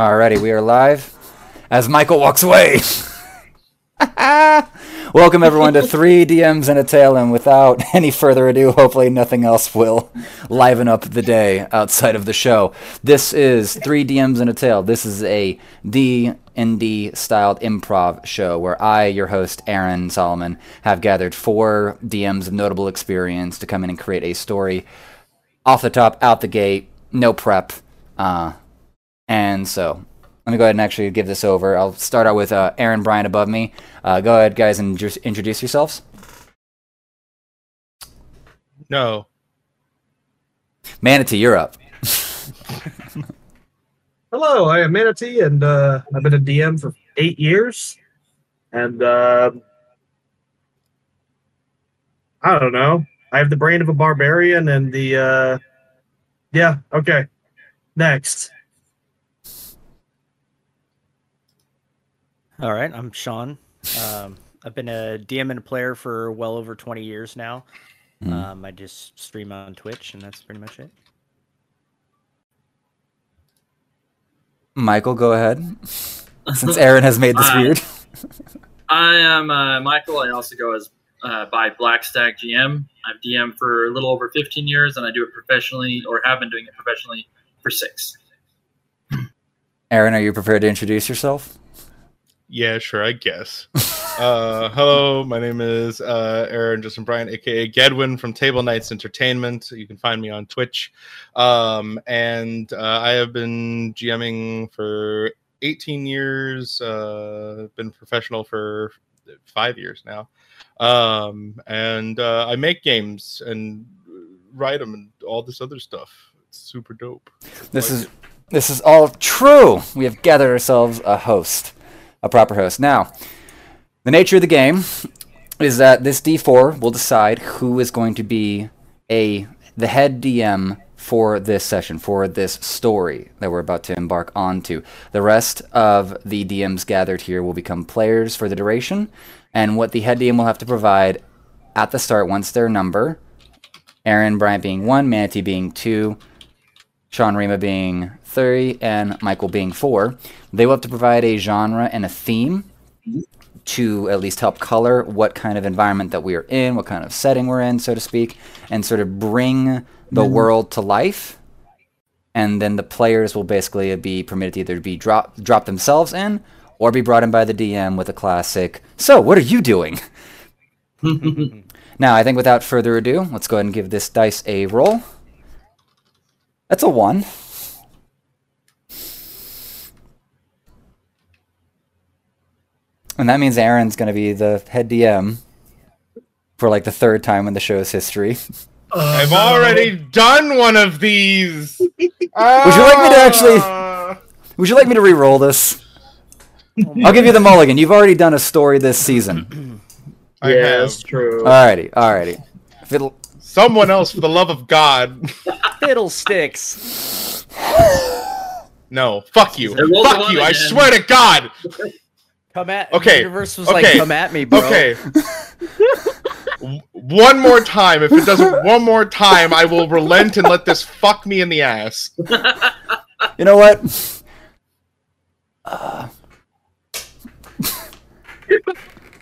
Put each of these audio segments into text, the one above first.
Alrighty, we are live. As Michael walks away. Welcome everyone to three DMs and a tale, and without any further ado, hopefully nothing else will liven up the day outside of the show. This is three DMs and a tale. This is a D and D styled improv show where I, your host Aaron Solomon, have gathered four DMs of notable experience to come in and create a story off the top, out the gate, no prep. Uh, and so let me go ahead and actually give this over. I'll start out with uh, Aaron Bryan above me. Uh, go ahead, guys, and just introduce yourselves. No. Manatee, you're up. Hello, I am Manatee, and uh, I've been a DM for eight years. And uh, I don't know. I have the brain of a barbarian and the. Uh, yeah, okay. Next. All right, I'm Sean. Um, I've been a DM and a player for well over 20 years now. Mm. Um, I just stream on Twitch, and that's pretty much it. Michael, go ahead. Since Aaron has made this Hi. weird. I am uh, Michael. I also go as uh, by Blackstack GM. I've DM for a little over 15 years, and I do it professionally, or have been doing it professionally for six. Aaron, are you prepared to introduce yourself? Yeah, sure, I guess. uh, hello, my name is uh, Aaron Justin Bryan, aka Gedwin from Table Knights Entertainment. You can find me on Twitch. Um, and uh, I have been GMing for 18 years, uh, been professional for five years now. Um, and uh, I make games and write them and all this other stuff. It's super dope. This Like is it. this is all true. We have gathered ourselves a host, a proper host. Now, the nature of the game is that this D4 will decide who is going to be a the head DM for this session, for this story that we're about to embark onto. The rest of the DMs gathered here will become players for the duration, and what the head DM will have to provide at the start once their number, Aaron Bryan being one, Manatee being two, Sean Rima being three, and Michael being four. They will have to provide a genre and a theme to at least help color what kind of environment that we are in, what kind of setting we're in, so to speak, and sort of bring the mm-hmm. world to life. And then the players will basically be permitted to either be drop drop themselves in or be brought in by the DM with a classic. So, what are you doing? now, I think without further ado, let's go ahead and give this dice a roll. That's a one. And that means Aaron's going to be the head DM for like the third time in the show's history. I've already done one of these. Would you like me to actually- Ah. Would you like me to re-roll this? I'll give you the mulligan. You've already done a story this season. I yeah, have that's true. Alrighty, alrighty. Fiddle. someone else for the love of God. Fiddlesticks. No, fuck you, fuck you. I swear to God. Come at Okay, The universe was like, okay, come at me, bro. Okay. One more time. If it doesn't, one more time, I will relent and let this fuck me in the ass. You know what?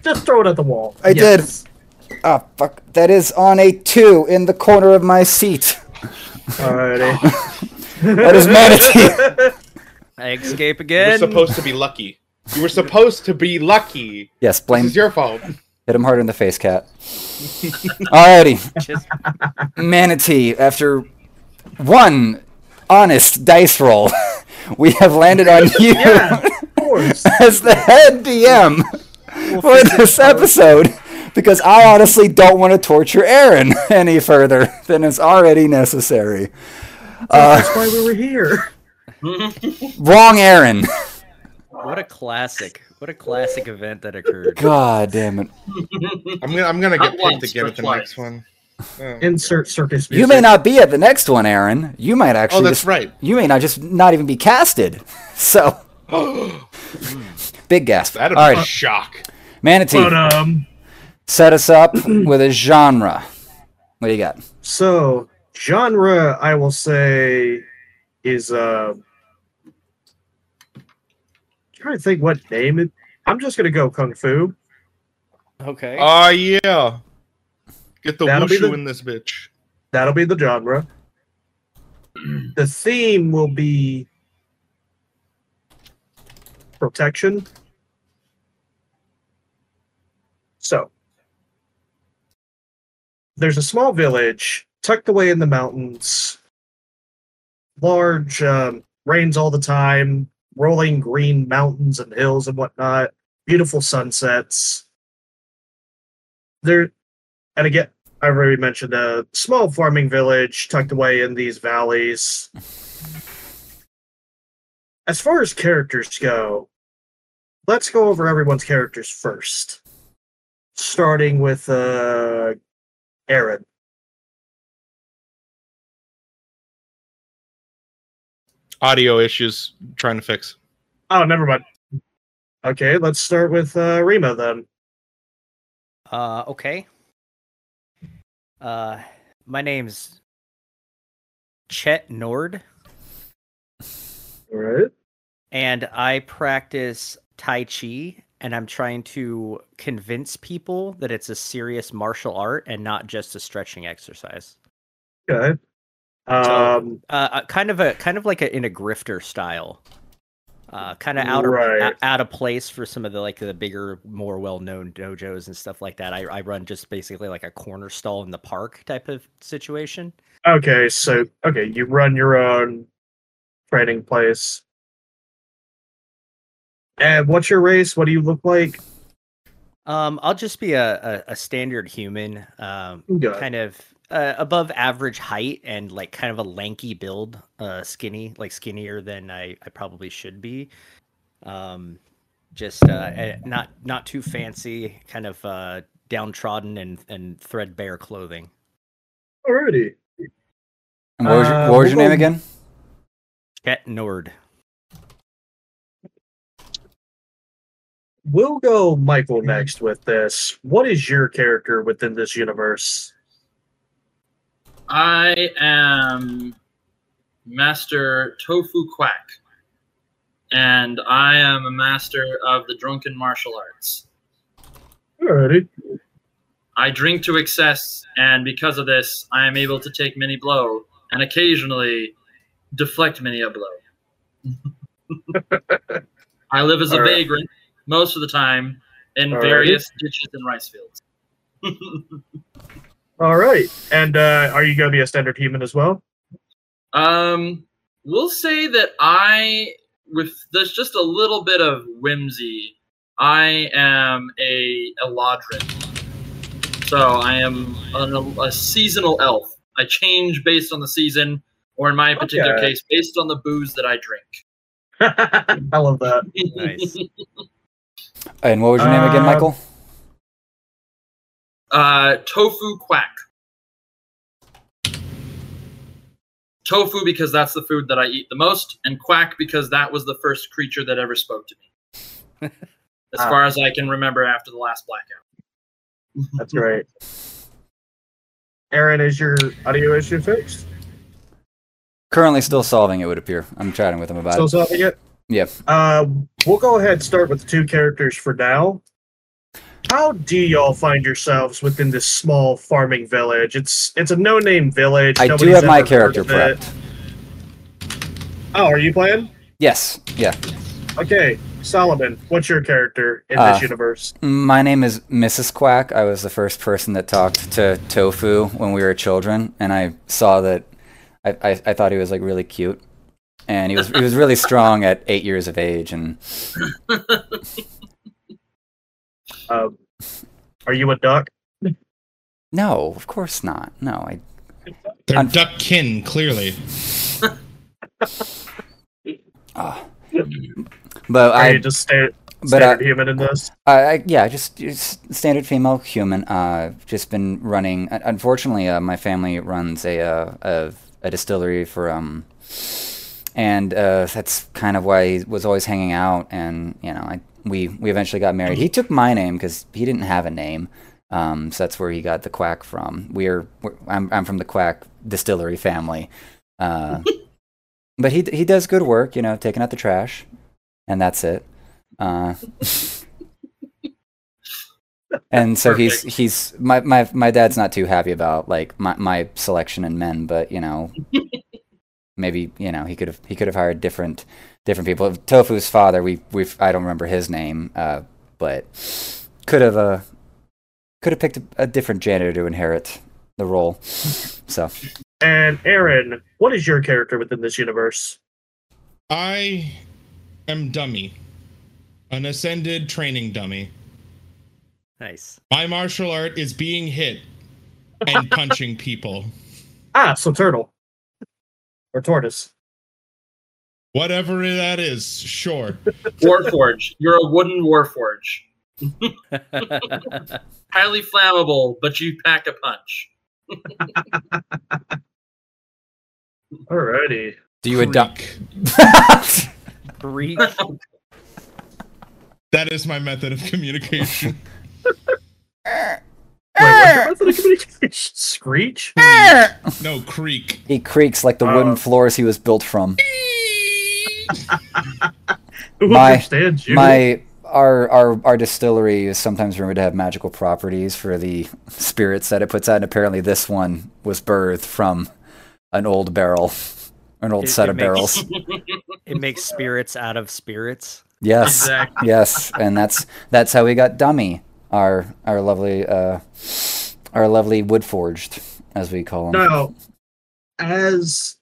Just throw it at the wall. I Yes. did. Ah, fuck. That is on a two in the corner of my seat. Alrighty. That is manatee. I escape again. You were again. supposed to be lucky. You were supposed to be lucky. yes, This blame. is your fault. Hit him harder in the face, cat. Alrighty. Just- Manatee, after one honest dice roll, we have landed on you Yeah, of course. as the head DM for this episode because I honestly don't want to torture Aaron any further than is already necessary. Uh, That's why we were here. wrong, Aaron. What a classic. What a classic event that occurred. God damn it. I'm gonna, I'm gonna Not get once, picked again but at the twice. next one. Oh. Insert circus music. You may not be at the next one, Aaron. You might actually. Oh, that's just- right. You may not just not even be casted. So, big gasp. All That'd be right, a shock. Manatee, But um, set us up with a genre. What do you got? so genre, I will say, is uh, trying to think what name it. I'm just gonna go Kung Fu. Okay. Oh yeah. Get the That'll wushu the- in this bitch. That'll be the genre. the theme will be protection. So, there's a small village tucked away in the mountains. Large, um, rains all the time, rolling green mountains and hills and whatnot. Beautiful sunsets. There, and again, I've already mentioned a small farming village tucked away in these valleys. As far as characters go, let's go over everyone's characters first. Starting with uh Aaron. Audio issues. Trying to fix. Oh, never mind. Okay, let's start with uh Rima then. Uh, okay. Uh, my name's Chet Nord, All right. and I practice Tai Chi, and I'm trying to convince people that it's a serious martial art and not just a stretching exercise. Okay. Um Uh, uh, kind of a kind of like a in a grifter style. Uh, kind of out of Right. out, of place for some of the like the bigger, more well-known dojos and stuff like that. I, I run just basically like a corner stall in the park type of situation. okay, so okay, you run your own training place. And what's your race? What do you look like? Um, I'll just be a, a, a standard human, um, kind of uh, above average height and like kind of a lanky build, uh, skinny, like skinnier than I, I probably should be. Um, just uh, eh, not not too fancy, kind of uh, downtrodden and and threadbare clothing. Alrighty. And what was your, Uh, what was your we'll name go- again? Chet Nord. We'll go Michael next with this. What is your character within this universe? I am Master Tofu Quack, and I am a master of the drunken martial arts. Alrighty. I drink to excess, and because of this, I am able to take many blow and occasionally deflect many a blow. I live as a All right. vagrant most of the time in All right. various ditches and rice fields. All right. And uh, are you going to be a standard human as well? Um, we'll say that I, with there's just a little bit of whimsy, I am a Eladrin. So I am an, a seasonal elf. I change based on the season, or in my particular Okay. case, based on the booze that I drink. I love that. Nice. And what was your name again, Uh, Michael? Uh, tofu quack. Tofu because that's the food that I eat the most, and quack because that was the first creature that ever spoke to me. as far as I can remember after the last blackout. That's great. Aaron, is your audio issue fixed? Currently still solving it, would appear. I'm chatting with him about Still it. solving it? Yep. Uh, we'll go ahead and start with the two characters for now. How do y'all find yourselves within this small farming village? It's it's a no-name village. I do have my character prepped. Oh, are you playing? Yes. Yeah. Okay, Solomon, what's your character in Uh, this universe? My name is Mrs. Quack. I was the first person that talked to Tofu when we were children, and I saw that. I, I, I thought he was like really cute, and he was he was really strong at eight years of age, and Um, are you a duck? no, of course not. No, I They're I'm- duck kin, clearly. ah. but Are I you just sta- but standard I, human in this? I, I yeah, just, just standard female human. Uh, just been running. Unfortunately, uh, my family runs a, uh, a a distillery for um, and uh, that's kind of why he was always hanging out. And you know, I we we eventually got married. He took my name because he didn't have a name. Um, so that's where he got the quack from. We're, we're I'm I'm from the quack distillery family. Uh, but he he does good work, you know, taking out the trash, and that's it. Uh, and so he's he's my, my my dad's not too happy about like my my selection in men, but you know maybe you know he could have he could have hired different different people. Tofu's father, we we I don't remember his name, uh, but could have uh could have picked a, a different janitor to inherit the role. So And Aaron, what is your character within this universe? I am dummy, an ascended training dummy. Nice. My martial art is being hit and punching people. Ah, so turtle. Or tortoise. Whatever that is, sure. Warforge. You're a wooden Warforge. Highly flammable, but you pack a punch. Alrighty. do you adopt? Creak. Greek. That is my method of communication. Wait, what's your communication? Screech? No, creak. he creaks like the wooden Uh. floors he was built from. Who My- understands you? My our our our distillery is sometimes rumored to have magical properties for the spirits that it puts out, and apparently this one was birthed from an old barrel, an old It- set it of makes- barrels. it makes spirits out of spirits. Yes, Exactly. yes, and that's that's how we got Dummy, our our lovely uh, our lovely wood forged, as we call him. Now, as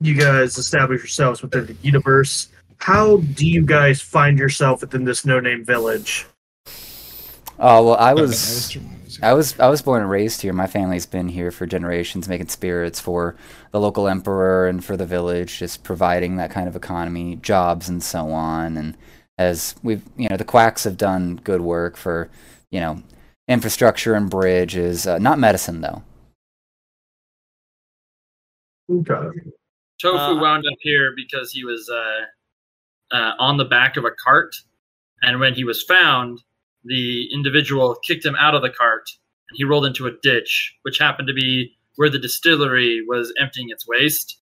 you guys establish yourselves within the universe, how do you guys find yourself within this no-name village? Oh well, I was. I was I was born and raised here. My family's been here for generations, making spirits for the local emperor and for the village, just providing that kind of economy, jobs, and so on. And as we've, you know, the quacks have done good work for, you know, infrastructure and bridges. Uh, not medicine though. Okay. Tofu Uh, wound up here because he was uh, uh, on the back of a cart, and when he was found, the individual kicked him out of the cart, and he rolled into a ditch, which happened to be where the distillery was emptying its waste.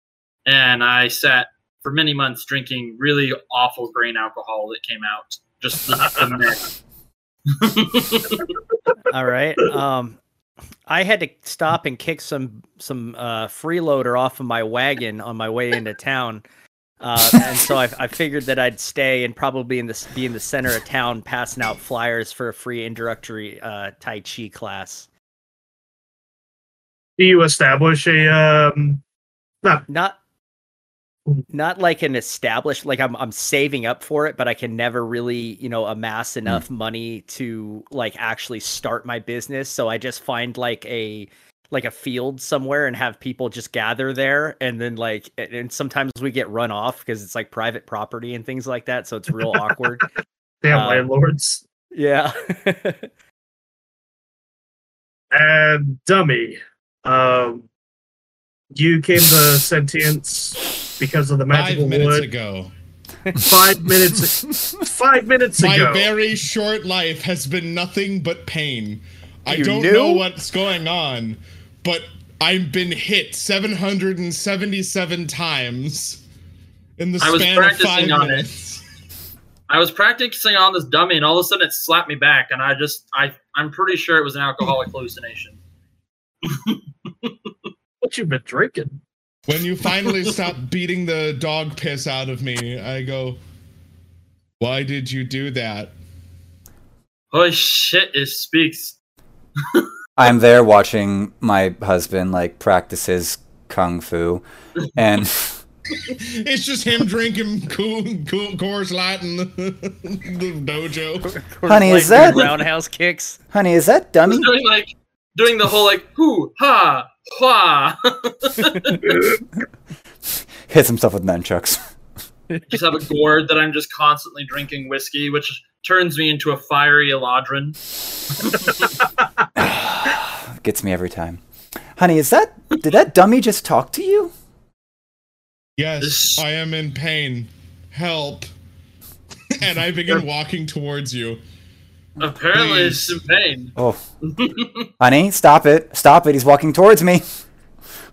And I sat for many months drinking really awful grain alcohol that came out. Just the, the mess. All right. Um, I had to stop and kick some some uh, freeloader off of my wagon on my way into town, uh, and so I, I figured that I'd stay and probably in the be in the center of town, passing out flyers for a free introductory uh, Tai Chi class. Do you establish a um not Not not like an established like I'm I'm saving up for it, but I can never really, you know, amass enough money to like actually start my business. So I just find like a like a field somewhere and have people just gather there and then like and- sometimes we get run off because it's like private property and things like that, so it's real awkward. damn Uh, landlords? Yeah. And dummy. Um you came to sentience because of the magical Five minutes wood. ago. Five minutes five minutes My ago. My very short life has been nothing but pain. I don't knew? know what's going on, but I've been hit 777 times in the I was span of five practicing on it. minutes. I was practicing on this dummy, and all of a sudden it slapped me back, and I just, I, I'm pretty sure it was an alcoholic hallucination. what you been drinking? When you finally stop beating the dog piss out of me, I go, Why did you do that? Holy shit! It speaks. I'm there watching my husband like practice his kung fu, and It's just him drinking cool, cool Coors Light in the, the dojo. Honey, Like is that- roundhouse kicks? honey, is that dummy? doing like, doing the whole like, hoo ha ha. Hits himself with nunchucks. just have a gourd that I'm just constantly drinking whiskey, which turns me into a fiery eladrin. Gets me every time. Honey, is that did that dummy just talk to you? Yes, This- I am in pain. Help. and I begin walking towards you. Apparently, it's Please. in pain. Oh, honey, stop it! Stop it! He's walking towards me.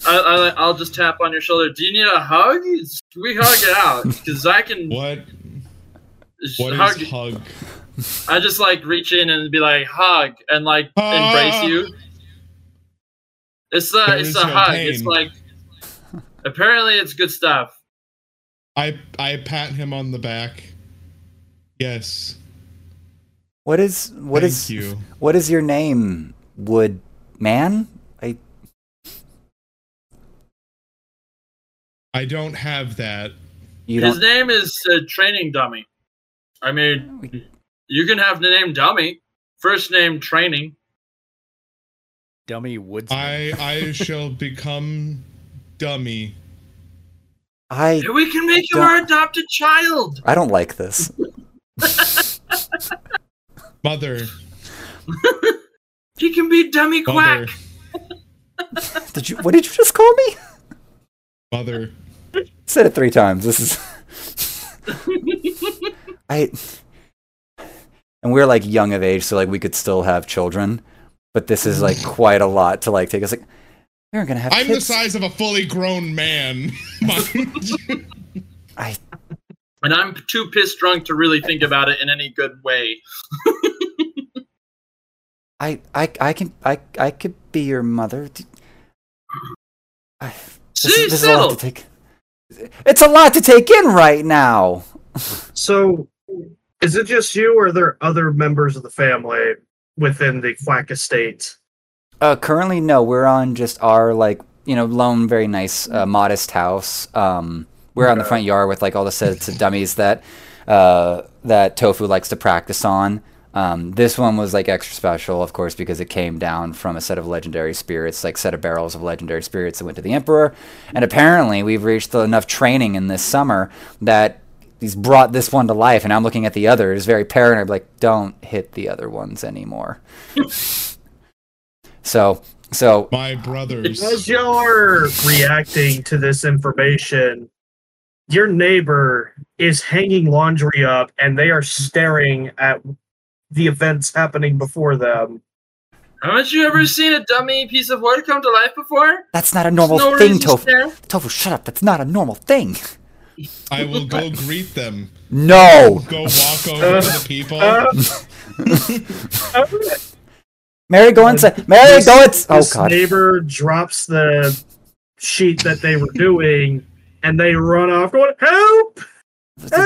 I, I, I'll just tap on your shoulder. Do you need a hug? We hug it out because I can. What? Just What hug- is hug? I just like reach in and be like hug and like Ah. embrace you. It's a There it's is a hug. pain. It's like apparently it's good stuff. I I pat him on the back. Yes. What is what thank is you? what is your name, Wood Man? I I don't have that. you His don't. name is uh, Training Dummy. I mean, you can have the name Dummy. First name Training. Dummy woodsman. I I shall become dummy. I We can make you our adopted child. I don't like this. Mother. He can be Dummy Mother. Quack. Did you? What did you just call me? Mother. Said it three times. This is. I. And we're like young of age, so like we could still have children, but this is like quite a lot to like take us. Like, we're gonna have I'm the size of a fully grown man. I And I'm too pissed drunk to really think about it in any good way. I I I can I I could be your mother. D- I, this, See, is, this is a lot to take. It's a lot to take in right now. So, is it just you, or are there other members of the family within the Quack estate? Uh, currently, no. We're on just our like you know lone, very nice, uh, modest house. Um, we're on the front yard with like all the sets of dummies that uh, that Tofu likes to practice on. Um, this one was like extra special, of course, because it came down from a set of legendary spirits, like set of barrels of legendary spirits that went to the Emperor. And apparently, we've reached enough training in this summer that he's brought this one to life. And I'm looking at the others, very paranoid, like, don't hit the other ones anymore. so, so My brothers. As y'all are reacting to this information, your neighbor is hanging laundry up and they are staring at the events happening before them. Haven't you ever seen a dummy piece of wood come to life before? that's not a normal no thing, reason to Tofu. stare. Tofu, shut up. That's not a normal thing. I will go greet them. No. Go walk over to the people. Uh, Mary, go inside. Mary, go inside. Oh, God. neighbor drops the sheet that they were doing and they run off going, Help!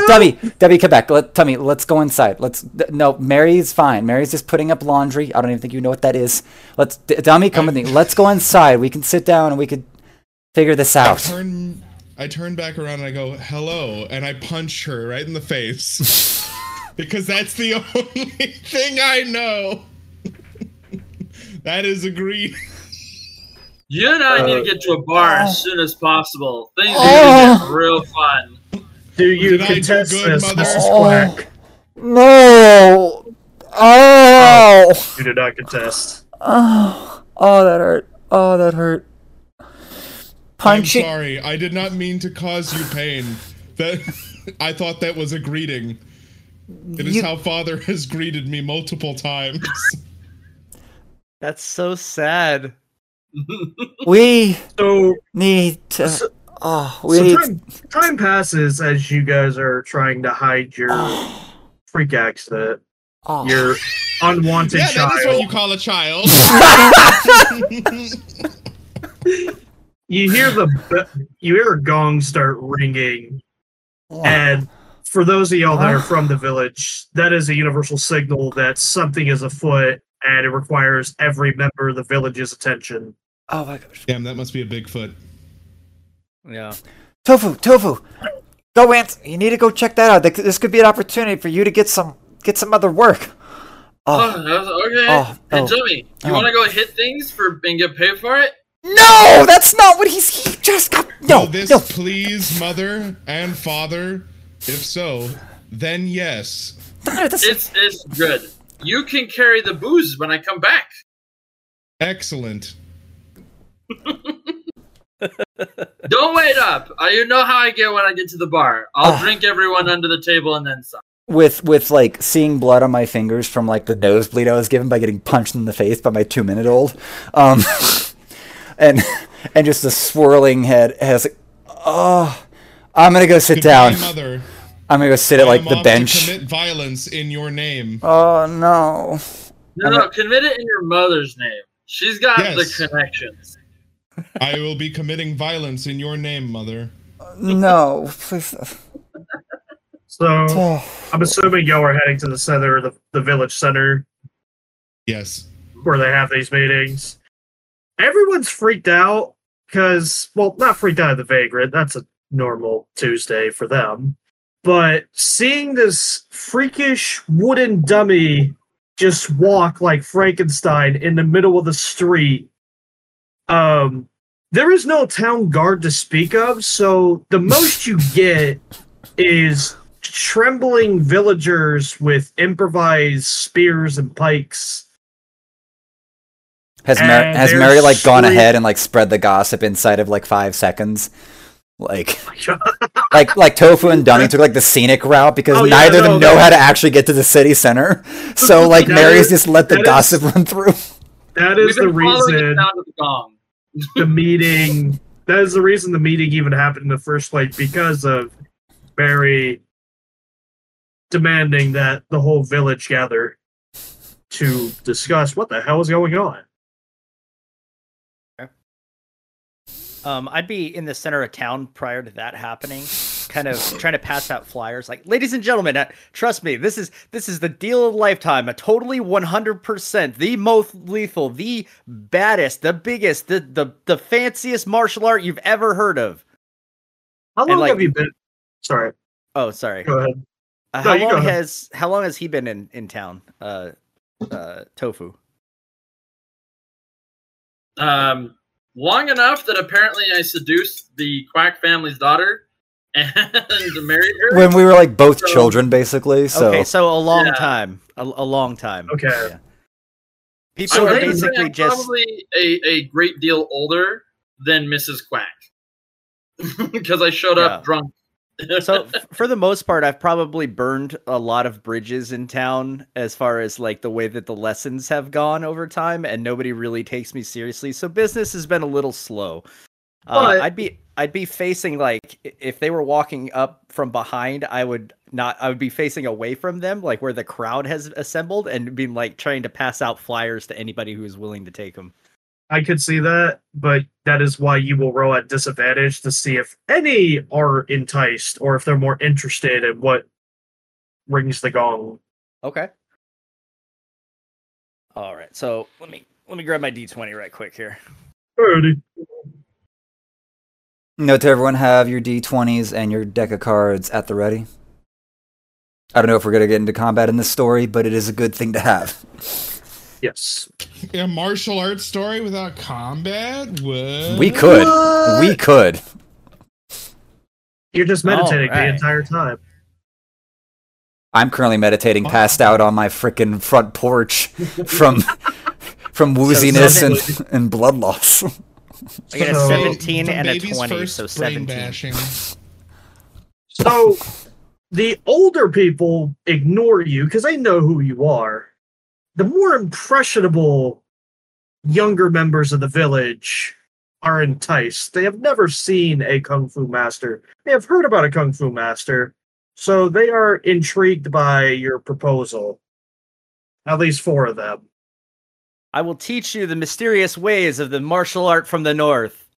Debbie, Debbie, come back. Let, tell me, let's go inside. Let's. d- No, Mary's fine. Mary's just putting up laundry. I don't even think you know what that is. Let's. D- Dummy, come with me. Let's go inside. We can sit down and we could figure this I out. turn I turn back around and I go, hello, and I punch her right in the face. because that's the only thing I know. that is agreed. You and I need Uh, to get to a bar as soon as possible. Things are Oh. gonna get real fun. Do you Did I do contest good, this, mother? Mrs. Oh. Quack? No. Oh. You did not contest. Oh. Oh, that hurt. Oh, that hurt. I'm sorry. I did not mean to cause you pain. That I thought that was a greeting. It is You- how father has greeted me multiple times. That's so sad. We So, need to. So- Oh, we so need. time, time passes as you guys are trying to hide your freak accident, Oh. your unwanted yeah, that is what you call a child. You hear the you hear a gong start ringing, and for those of y'all that are from the village, that is a universal signal that something is afoot, and it requires every member of the village's attention. Oh my gosh. Damn, that must be a Bigfoot. Yeah. Tofu, tofu. Go, Ant. You need to go check that out. This could be an opportunity for you to get some get some other work. Oh, Oh okay. Oh, hey, oh. Jimmy, you Oh. want to go hit things for and get paid for it? no, that's not what he's. He just got no. Will this no. please mother and father? If so, then yes. no, It's it's good. You can carry the booze when I come back. Excellent. Don't wait up. Uh, you know how I get when I get to the bar. I'll Ah. drink everyone under the table and then some. with with like seeing blood on my fingers from like the nosebleed I was given by getting punched in the face by my two minute old, um, and and just a swirling head has. Like, oh, I'm gonna go sit Goodbye, down. mother. I'm gonna go sit at like the bench. To commit violence in your name. Oh no. No, no, commit it in your mother's name. She's got Yes. the connections. I will be committing violence in your name, mother. No. Please. So Oh. I'm assuming y'all are heading to the center, the, the village center, Yes. where they have these meetings. Everyone's freaked out because, well, not freaked out of the vagrant. That's a normal Tuesday for them. But seeing this freakish wooden dummy just walk like Frankenstein in the middle of the street, um, there is no town guard to speak of. So the most you get is trembling villagers with improvised spears and pikes. Has has Mary like gone ahead and like spread the gossip inside of like five seconds? Like oh like like Tofu and Dummy took like the scenic route because Oh, yeah, neither of no, them know that- how to actually get to the city center. So like Mary's is- just let the that is- gossip run through. That is the reason it down to the gong. the meeting. That is the reason the meeting even happened in the first place because of Barry demanding that the whole village gather to discuss what the hell is going on. Um, I'd be in the center of town prior to that happening, kind of trying to pass out flyers like, "Ladies and gentlemen, uh, trust me, this is this is the deal of a lifetime, a totally 100%, the most lethal, the baddest, the biggest, the the the fanciest martial art you've ever heard of." How long like- have you been? Sorry, Oh, sorry. go ahead. Uh, No, how go long ahead. has how long has he been in in town? Uh, uh, Tofu. Um, long enough that apparently I seduced the Quack family's daughter and married her. When we were like both So- children, basically. So okay, so a long Yeah. time, a, a long time. Okay. Yeah. People So are basically I'm just probably a, a great deal older than Mrs. Quack because I showed Yeah. up drunk. So for the most part i've probably burned a lot of bridges in town as far as like the way that the lessons have gone over time and nobody really takes me seriously. So business has been a little slow. Uh, i'd be i'd be facing like if they were walking up from behind i would not i would be facing away from them like where the crowd has assembled and being like trying to pass out flyers to anybody who is willing to take them I could see that, but that is why you will roll at disadvantage to see if any are enticed or if they're more interested in what rings the gong. okay all right so let me let me grab my d20 right quick here Alrighty. note to everyone: have your d20s and your deck of cards at the ready. I don't know if we're gonna get into combat in this story, but it is a good thing to have. Yes. A martial arts story without combat? What? We could. What? We could. You're just meditating the entire time. I'm currently meditating, passed out on my frickin' front porch from from wooziness and, and blood loss. I got a 17 The and a 20, so 17. So the older people ignore you because they know who you are. The more impressionable younger members of the village are enticed. They have never seen a kung fu master. They have heard about a kung fu master, so they are intrigued by your proposal. At least four of them. I will teach you the mysterious ways of the martial art from the north.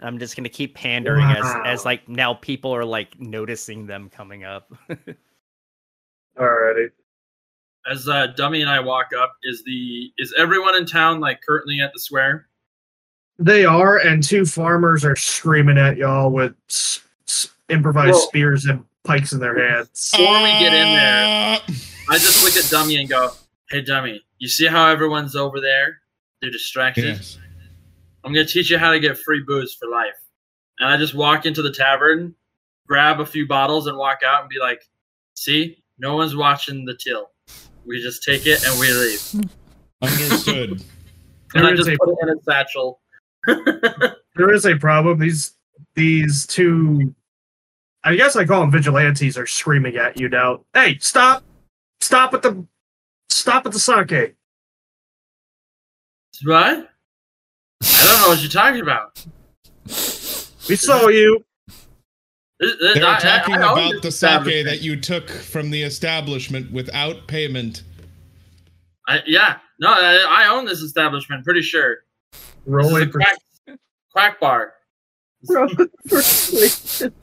I'm just gonna keep pandering Wow. as as like now people are like noticing them coming up. Alrighty. As uh, Dummy and I walk up, is the is everyone in town like currently at the square? They are, and two farmers are screaming at y'all with s- s- improvised Whoa. spears and pikes in their hands. Before we get in there, I just look at Dummy and go, "Hey, Dummy, you see how everyone's over there? They're distracted. yes. I'm gonna teach you how to get free booze for life." And I just walk into the tavern, grab a few bottles, and walk out and be like, "See, no one's watching the till. We just take it and we leave." Understood. And There I just a- put it in a satchel. there is a problem. These these two, I guess I call them vigilantes, are screaming at you now. Hey, stop! Stop at the stop at the sake. what? I don't know what you're talking about. We saw you. They were I- I- talking I own about this the sake that you took from the establishment without payment. I, yeah, no, I, I own this establishment. Pretty sure. This is Rolling a quack, quack bar. rolling persuasion.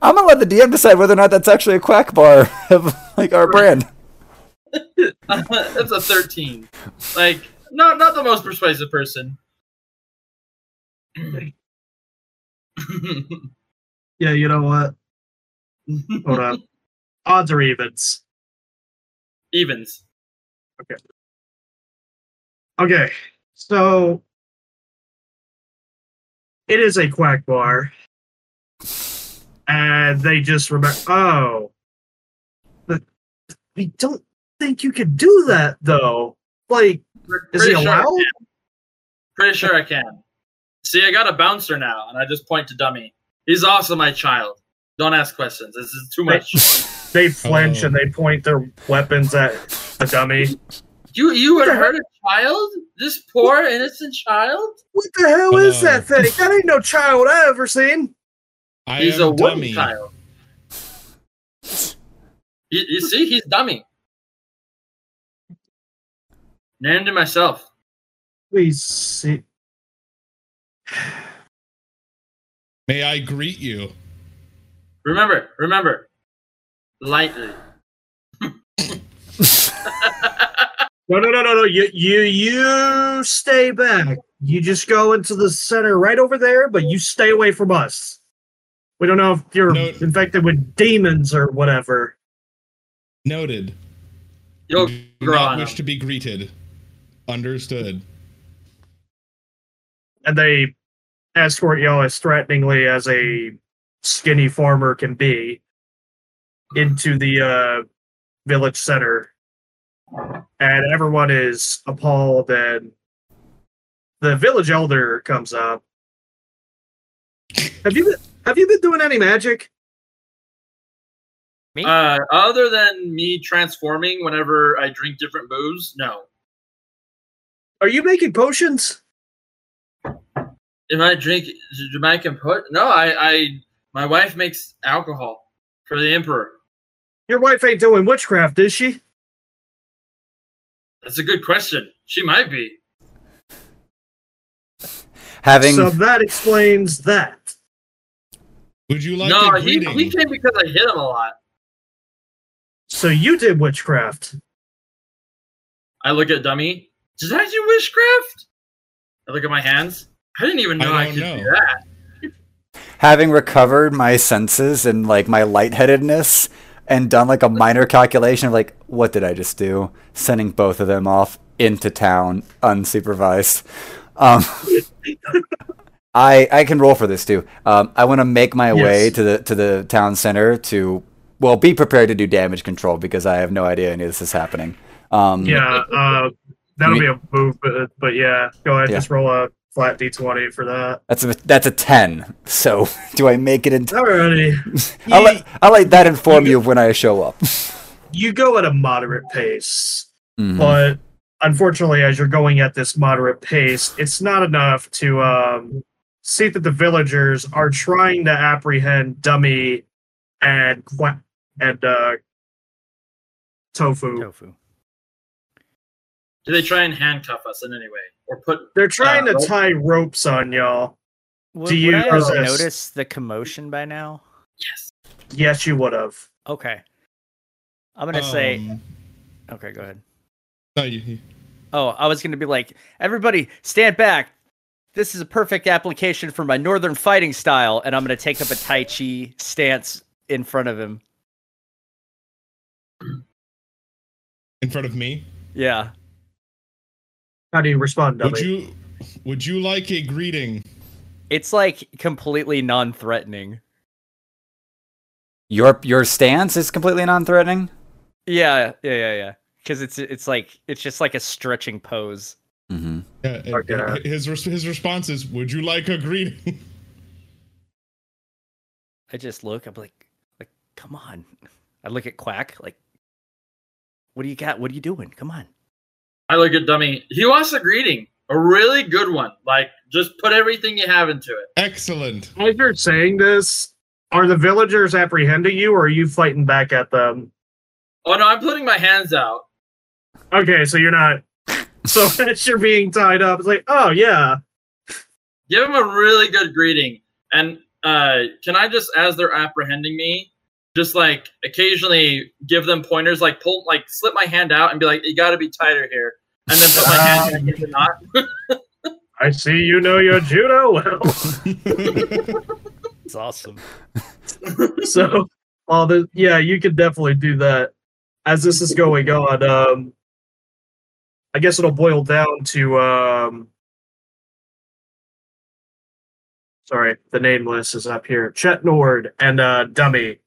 I'm gonna let the DM decide whether or not that's actually a quack bar of like our brand. That's a thirteen. Like, not not the most persuasive person. Yeah, you know what? Hold on. Odds or evens? Evens. Okay, Okay. so it is a quack bar, and they just remember. Oh, but we don't think you could do that though. Like, is he Pretty sure allowed? can. Pretty sure I can. See, I got a bouncer now, and I just point to Dummy. He's also my child. Don't ask questions. This is too much. They flinch Oh. and they point their weapons at the dummy. you you would hurt a child? This poor innocent child? What the hell is that thing? That ain't no child I ever seen. I He's am a wooden dummy. child. You, you see, he's dummy. Named it myself. Please see. May I greet you? Remember, remember, lightly. No, no, no, no, no. You, you, you stay back. You just go into the center right over there, but you stay away from us. We don't know if you're No. infected with demons or whatever. Noted. You'll Do not wish to be greeted. Understood. And they escort y'all as threateningly as a skinny farmer can be into the uh, village center. And everyone is appalled, and the village elder comes up. Have you been, have you been doing any magic? Me? Uh, other than me transforming whenever I drink different booze, no. Are you making potions? Am I drink? Am I can put? No, I, I. My wife makes alcohol for the emperor. Your wife ain't doing witchcraft, is she? That's a good question. She might be. Having So that explains that. Would you like no, a he, he came because I hit him a lot. So you did witchcraft. I look at dummy. Did I do witchcraft? I look at my hands. I didn't even know I I, could know. do that. having recovered my senses and like my lightheadedness and done like a minor calculation of like what did I just do? Sending both of them off into town unsupervised. Um, I I can roll for this too. Um, I want to make my way to the to the town center to well be prepared to do damage control because I have no idea any of this is happening. Um, Yeah, uh, that'll Me- be a move, but, but yeah, go ahead, Yeah. just roll a flat d20 for that. that's a that's a ten. So do I make it into? Alrighty. I'll You, let I'll let that inform you of when I show up. you go at a moderate pace, Mhm. but unfortunately, as you're going at this moderate pace, it's not enough to um, see that the villagers are trying to apprehend Dummy and and uh, Tofu. Tofu. Do they try and handcuff us in any way, or put? They're trying Uh, to tie ropes on y'all. Would, Do you would I have resist? noticed the commotion by now? Yes. Yes, you would have. Okay. I'm gonna say. Um, Okay, go ahead. no, you- you- Oh, I was gonna be like, everybody, stand back. This is a perfect application for my northern fighting style, and I'm gonna take up a Tai Chi stance in front of him. in front of me. Yeah. How do you respond, Dummy? Would you would you like a greeting? It's like completely non-threatening. Your your stance is completely non-threatening. Yeah, yeah, yeah, yeah. Because it's it's like it's just like a stretching pose. Mm-hmm. Yeah, Okay. his his response is, "Would you like a greeting?" I just look. I'm like, like, come on. I look at Quack. Like, what do you got? What are you doing? Come on. I look at Dummy. He wants a greeting, a really good one. Like, just put everything you have into it. Excellent. As you're saying this, are the villagers apprehending you, or are you fighting back at them? Oh no, I'm putting my hands out. Okay, so you're not. So as you're being tied up, it's like, oh yeah, Give him a really good greeting. And uh, can I just, as they're apprehending me, just like occasionally give them pointers, like pull, like slip my hand out and be like, "You got to be tighter here," and then put my hand back in the knot. I see you know your judo well. It's awesome. so, all the yeah, you could definitely do that. As this is going on, um, I guess it'll boil down to um, sorry, the nameless is up here. Chet Nord and uh, Dummy.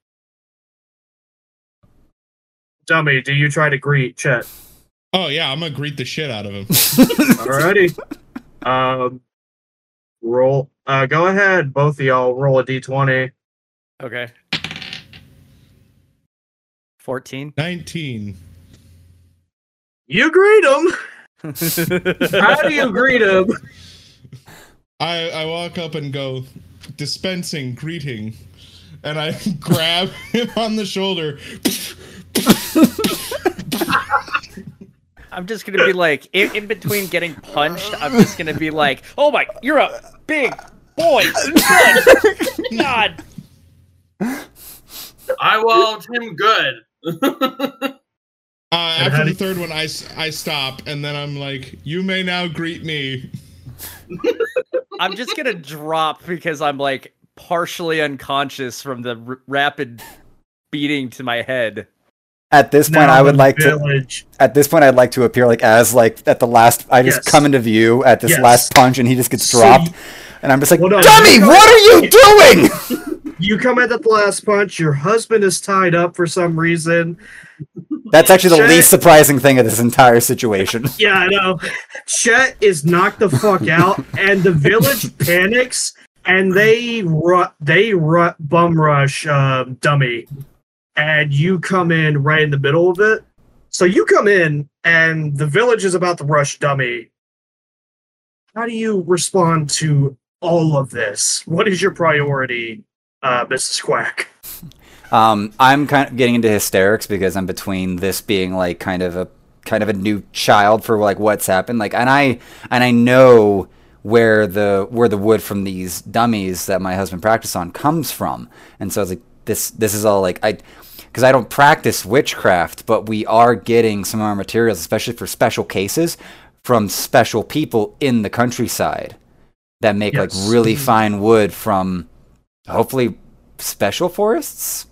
Dummy, do you try to greet Chet? Oh yeah, I'm gonna greet the shit out of him. Alrighty. um, roll. Uh, go ahead, both of y'all. Roll a d20. Okay. 14. 19. You greet him. How do you greet him? I I walk up and go dispensing greeting, and I grab him on the shoulder. I'm just gonna be like, in, in between getting punched, I'm just gonna be like, oh my, you're a big boy. Good. God. I walled him good. Uh, after the third one, I I stop, and then I'm like, "You may now greet me." I'm just gonna drop because I'm like partially unconscious from the r- rapid beating to my head. At this point, Now I would the like to. At this point, I'd like to appear like as like at the last. I just Yes. come into view at this Yes. last punch, and he just gets So dropped, you- and I'm just like, Well, no, "Dummy, what are you doing?" You come in at the last punch. Your husband is tied up for some reason. That's actually the Shit. least surprising thing of this entire situation. Yeah, I know. Chet is knocked the fuck out, and the village panics, and they ru- they ru- bum rush um, dummy, and you come in right in the middle of it. So you come in, and the village is about to rush dummy. How do you respond to all of this? What is your priority, uh, Mrs. Quack? Um, I'm kind of getting into hysterics because I'm between this being like kind of a kind of a new child for like what's happened. Like, and I and I know where the where the wood from these dummies that my husband practiced on comes from, and so I was like, this this is all like I. Because I don't practice witchcraft, but we are getting some of our materials, especially for special cases, from special people in the countryside that make Yes. like really fine wood from hopefully special forests.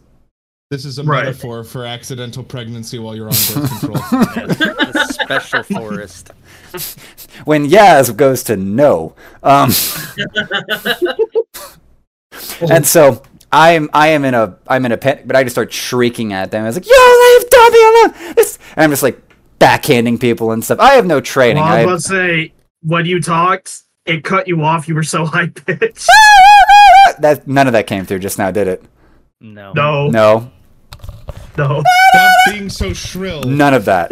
This is a Right. metaphor for accidental pregnancy while you're on birth control. The special forest. when Yaz goes to no. Um, and so I'm I am in a I'm in a panic, but I just start shrieking at them. I was like, "Yo, leave Dobby alone!" This, and I'm just like backhanding people and stuff. I have no training. Well, I I, was about to say when you talked, it cut you off. You were so high pitched. that none of that came through just now, did it? No. No, No, no, Stop being so shrill. none of that.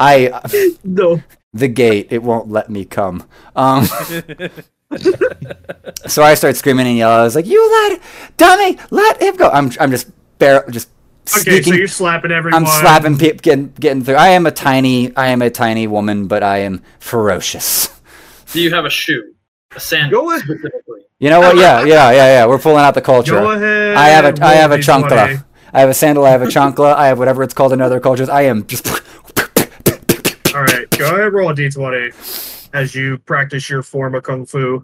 I no. the gate it won't let me come. Um, so I start screaming and yelling. I was like, "You let dummy, let him go!" I'm I'm just bare just Sneaking. Okay, so sneaking you're slapping everyone. I'm slapping people, getting getting through. I am a tiny, I am a tiny woman, but I am ferocious. Do you have a shoe? A sandal Go ahead. specifically. You know what? Yeah, yeah, yeah, yeah. We're pulling out the culture. Go ahead. I have a, I roll have a these chancla. I have a sandal. I have a chancla. I have whatever it's called in other cultures. I am just. All right, go ahead. Roll a d20 as you practice your form of kung fu.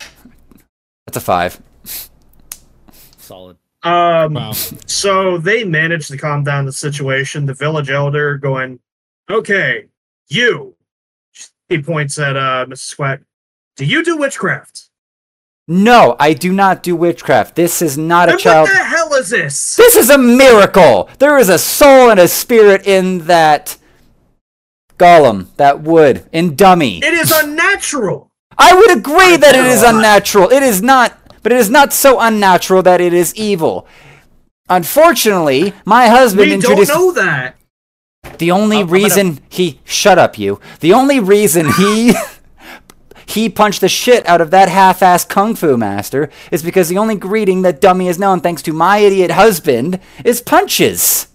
That's a five. Solid. Um, Wow. so they managed to calm down the situation. The village elder going, "Okay, you." He points at uh, Mrs. Quack. Do you do witchcraft? No, I do not do witchcraft. This is not a And child. what the hell is this? This is a miracle. There is a soul and a spirit in that golem, that wood, in dummy. It is unnatural. I would agree that it is unnatural. It is not, but it is not so unnatural that it is evil. Unfortunately, my husband We don't know that. The only I'm- I'm gonna- reason he shut up you. The only reason he he punched the shit out of that half-ass kung fu master is because the only greeting that dummy has known thanks to my idiot husband is punches.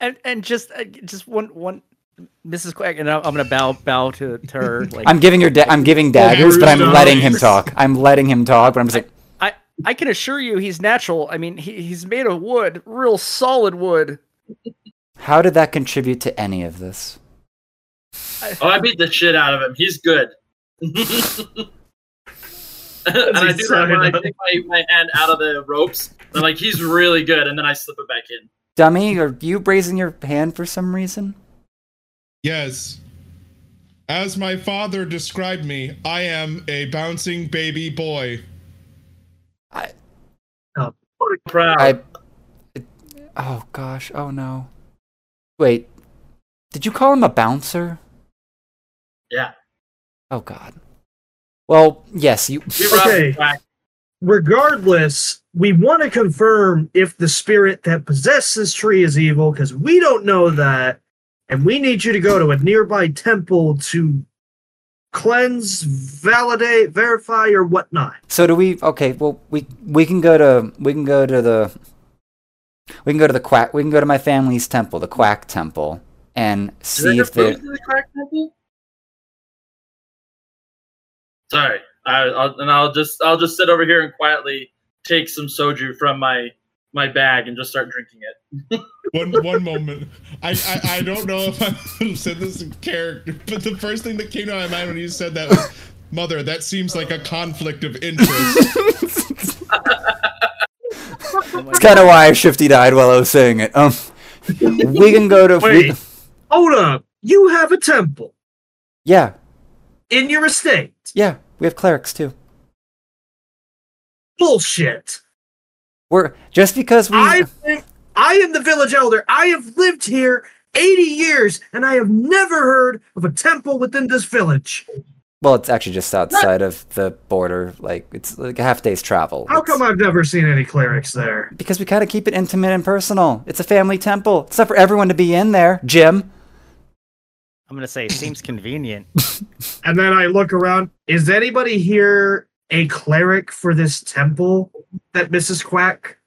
And and just uh, just one one, Mrs. Quack, and I'm, I'm gonna bow bow to, to her. Like I'm giving her da- I'm giving daggers, but I'm letting him talk. I'm letting him talk, but I'm just like I I can assure you, he's natural. I mean, he, he's made of wood, real solid wood. how did that contribute to any of this? Oh, I beat the shit out of him. He's good. and I do that when I take my, my hand out of the ropes. I'm like, he's really good, and then I slip it back in. Dummy, are you raising your hand for some reason? Yes. As my father described me, I am a bouncing baby boy. Proud. I. it- oh gosh. Oh no. Wait. Did you call him a bouncer? Yeah. Oh god. Well, yes. You. We Okay. Regardless, we want to confirm if the spirit that possessed this tree is evil because we don't know that, and we need you to go to a nearby temple to cleanse, validate, verify, or whatnot. So do we? Okay. Well, we we can go to we can go to the we can go to the quack. We can go to my family's temple, the Quack Temple, and see if they. the crack temple? Sorry, I, I'll, and I'll just I'll just sit over here and quietly take some soju from my my bag and just start drinking it. One one moment. I, I I don't know if I said this in character, but the first thing that came to my mind when you said that was, "Mother, that seems like a conflict of interest." My It's kind of why I shifty died while I was saying it. Um, we can go to. we- Hold up. You have a temple yeah, in your estate. yeah. We have clerics too. Bullshit. We're just because we. I am, I am the village elder. I have lived here 80 years and I have never heard of a temple within this village. Well, it's actually just outside of the border. Like it's like a half day's travel. How It's- come I've never seen any clerics there? Because we kind of keep it intimate and personal. It's a family temple. It's not for everyone to be in there. Jim. I'm gonna say it seems convenient. And then I look around. Is anybody here a cleric for this temple that Mrs. Quack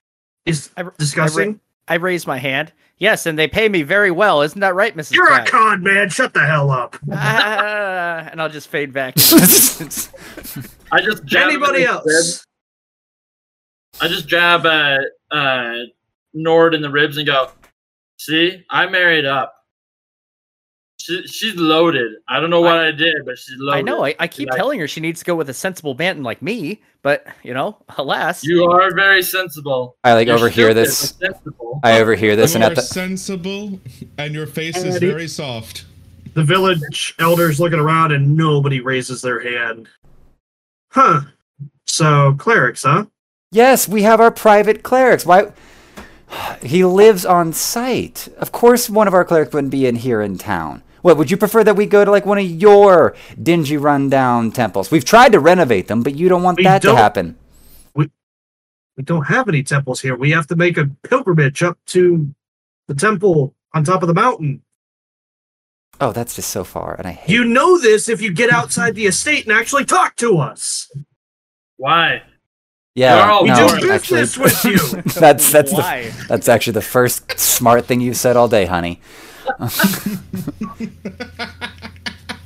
is I, I, discussing? I raised my hand. Yes, and they pay me very well. Isn't that right, Mrs. You're a Quack? con man. Shut the hell up. Ah, and I'll just fade back. I just jab Anybody else? ribs. I just jab uh, uh, Nord in the ribs and go, "See, I married up. She, she's loaded. I don't know what I, did, but she's loaded. I know. I, I keep Like- telling her she needs to go with a sensible bantam like me, but you know, alas. You are very sensible. I like You're overhear this. sensible. I overhear this, and you at the sensible, and your face is Alrighty. very soft. The village elders looking around and nobody raises their hand. Huh. So, clerics, huh? yes, we have our private clerics. Why? He lives on site. Of course, one of our clerics wouldn't be in here in town. What would you prefer that we go to like one of your dingy, rundown temples? We've tried to renovate them, but you don't want We that to don't. happen. We don't have any temples here. We have to make a pilgrimage up to the temple on top of the mountain. Oh, that's just so far, and I hate. You know this if you get outside the estate and actually talk to us. Why? yeah, Carl, We no, do business with you. that's that's the That's actually the first smart thing you've said all day, honey.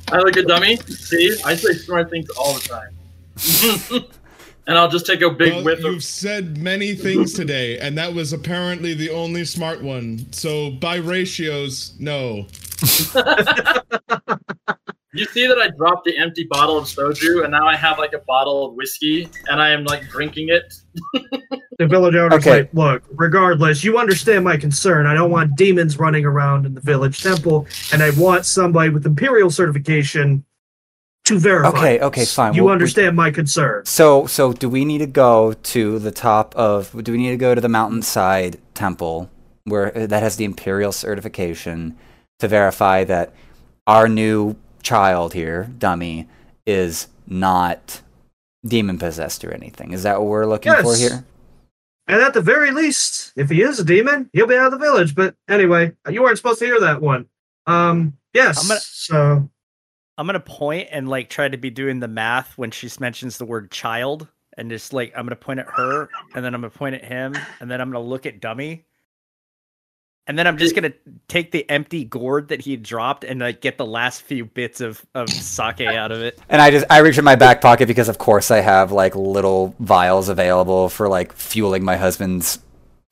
I look a dummy. See, I say smart things all the time. and I'll just take a big Well, whiff you've of. said many things today, and that was apparently the only smart one. So by ratios, no. You see that I dropped the empty bottle of soju, and now I have like a bottle of whiskey, and I am like drinking it. The village owner's Okay. like, look, regardless, you understand my concern. I don't want demons running around in the village temple, and I want somebody with imperial certification to verify. Okay, okay, fine. You Well, we- understand my concern. So, so do we need to go to the top of? Do we need to go to the mountainside temple where uh, that has the imperial certification to verify that our new child here, dummy, is not demon possessed or anything? Is that what we're looking for here? And at the very least, if he is a demon, he'll be out of the village. But anyway, you weren't supposed to hear that one. Um, yes. I'm gonna- So I'm gonna point and like try to be doing the math when she mentions the word child, and just like I'm gonna point at her, and then I'm gonna point at him, and then I'm gonna look at Dummy, and then I'm just gonna take the empty gourd that he dropped and like get the last few bits of of sake out of it. And I just I reach in my back pocket because of course I have like little vials available for like fueling my husband's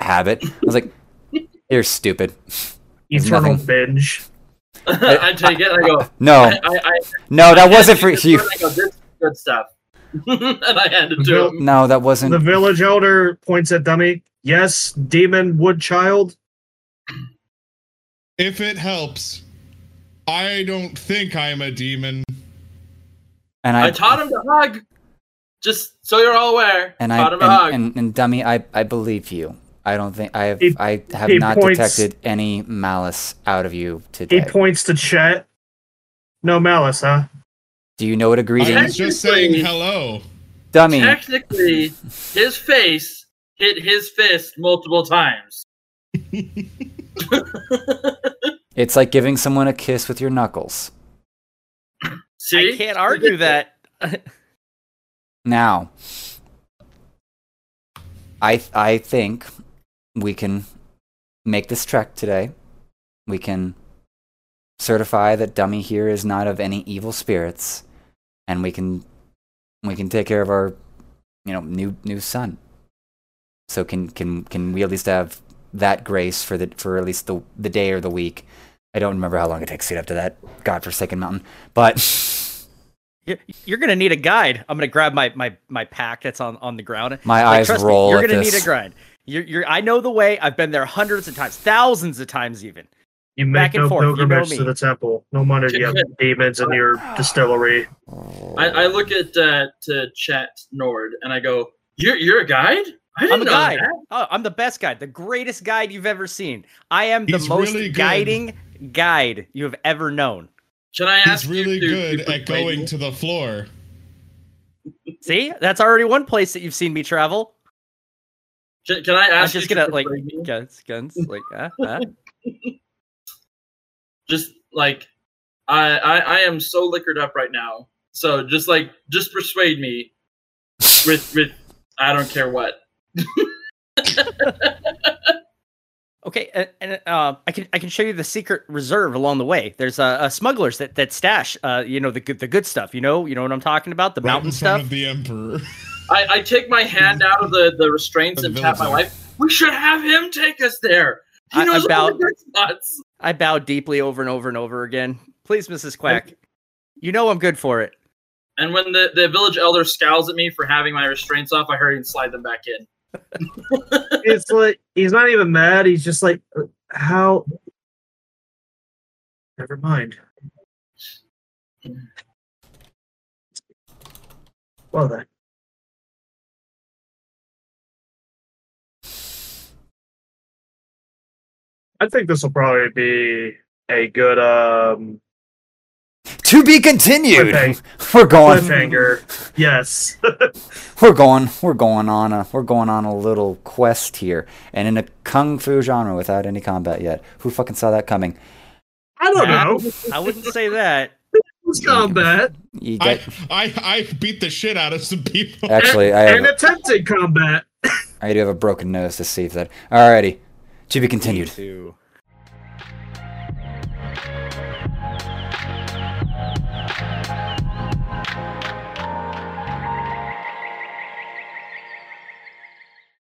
habit. I was like, "You're stupid." There's eternal nothing. binge. I take it and I go. No, I, I, I, no, that I wasn't for you. I go, oh, this good stuff. and I hand it to Bill- him. No, that wasn't. The village elder points at Dummy. Yes, demon wood child. If it helps, I don't think I'm a demon. And I I taught him to hug. Just so you're all aware. and I taught him to and, hug. and, and dummy, I I believe you. I don't think I have He- I have not points- detected any malice out of you today. He points to Chet. No malice, huh? Do you know what a greeting, I was just saying hello. dummy? Technically, his face hit his fist multiple times. It's like giving someone a kiss with your knuckles. See? I can't argue that. Now, I I think we can make this trek today. We can certify that Dummy here is not of any evil spirits, and we can we can take care of our you know new new son. So can can can we at least have that grace for the for at least the the day or the week? I don't remember how long it takes to get up to that godforsaken mountain, but You're, you're gonna need a guide. I'm gonna grab my my my pack that's on on the ground. my Like, eyes trust me, roll you're at gonna this. need a guide. You're, you're. I know the way. I've been there hundreds of times, thousands of times even. You Back make and no forth, you know to the temple. No wonder you have demons in your distillery. I, I look at uh, to Chet Nord and I go, "You're you're a guide? I didn't I'm a know guide. Oh, I'm the best guide, the greatest guide you've ever seen. I am the most really guiding guide you have ever known. Can I ask He's really you to, good to at going me? to the floor. See, that's already one place that you've seen me travel. Can, can I I'm ask just you gonna to like me? guns, guns, like uh, uh. just like I, I I am so liquored up right now. So just like just persuade me with with I don't care what. Okay, and, and uh, I can I can show you the secret reserve along the way. There's uh, uh smugglers that that stash uh you know the good the good stuff. You know you know what I'm talking about the Right mountain in front stuff. of the emperor. I, I take my hand out of the, the restraints The and tap my wife. We should have him take us there. He I- knows all about- the good spots. I bow deeply over and over and over again. Please, Mrs. Quack, you know I'm good for it. And when the, the village elder scowls at me for having my restraints off, I hurry and slide them back in. It's like he's not even mad. He's just like, how? Never mind. Well then. I think this will probably be a good um To be continued. Cliffhang- We're going. cliffhanger. Yes. We're going. We're going on a. We're going on a little quest here, and in a kung fu genre without any combat yet. Who fucking saw that coming? I don't know. I wouldn't say that. It's combat You I, get, I I beat the shit out of some people. actually, I and have, attempted combat. I do have a broken nose to see if that. Alrighty, to be continued. Two.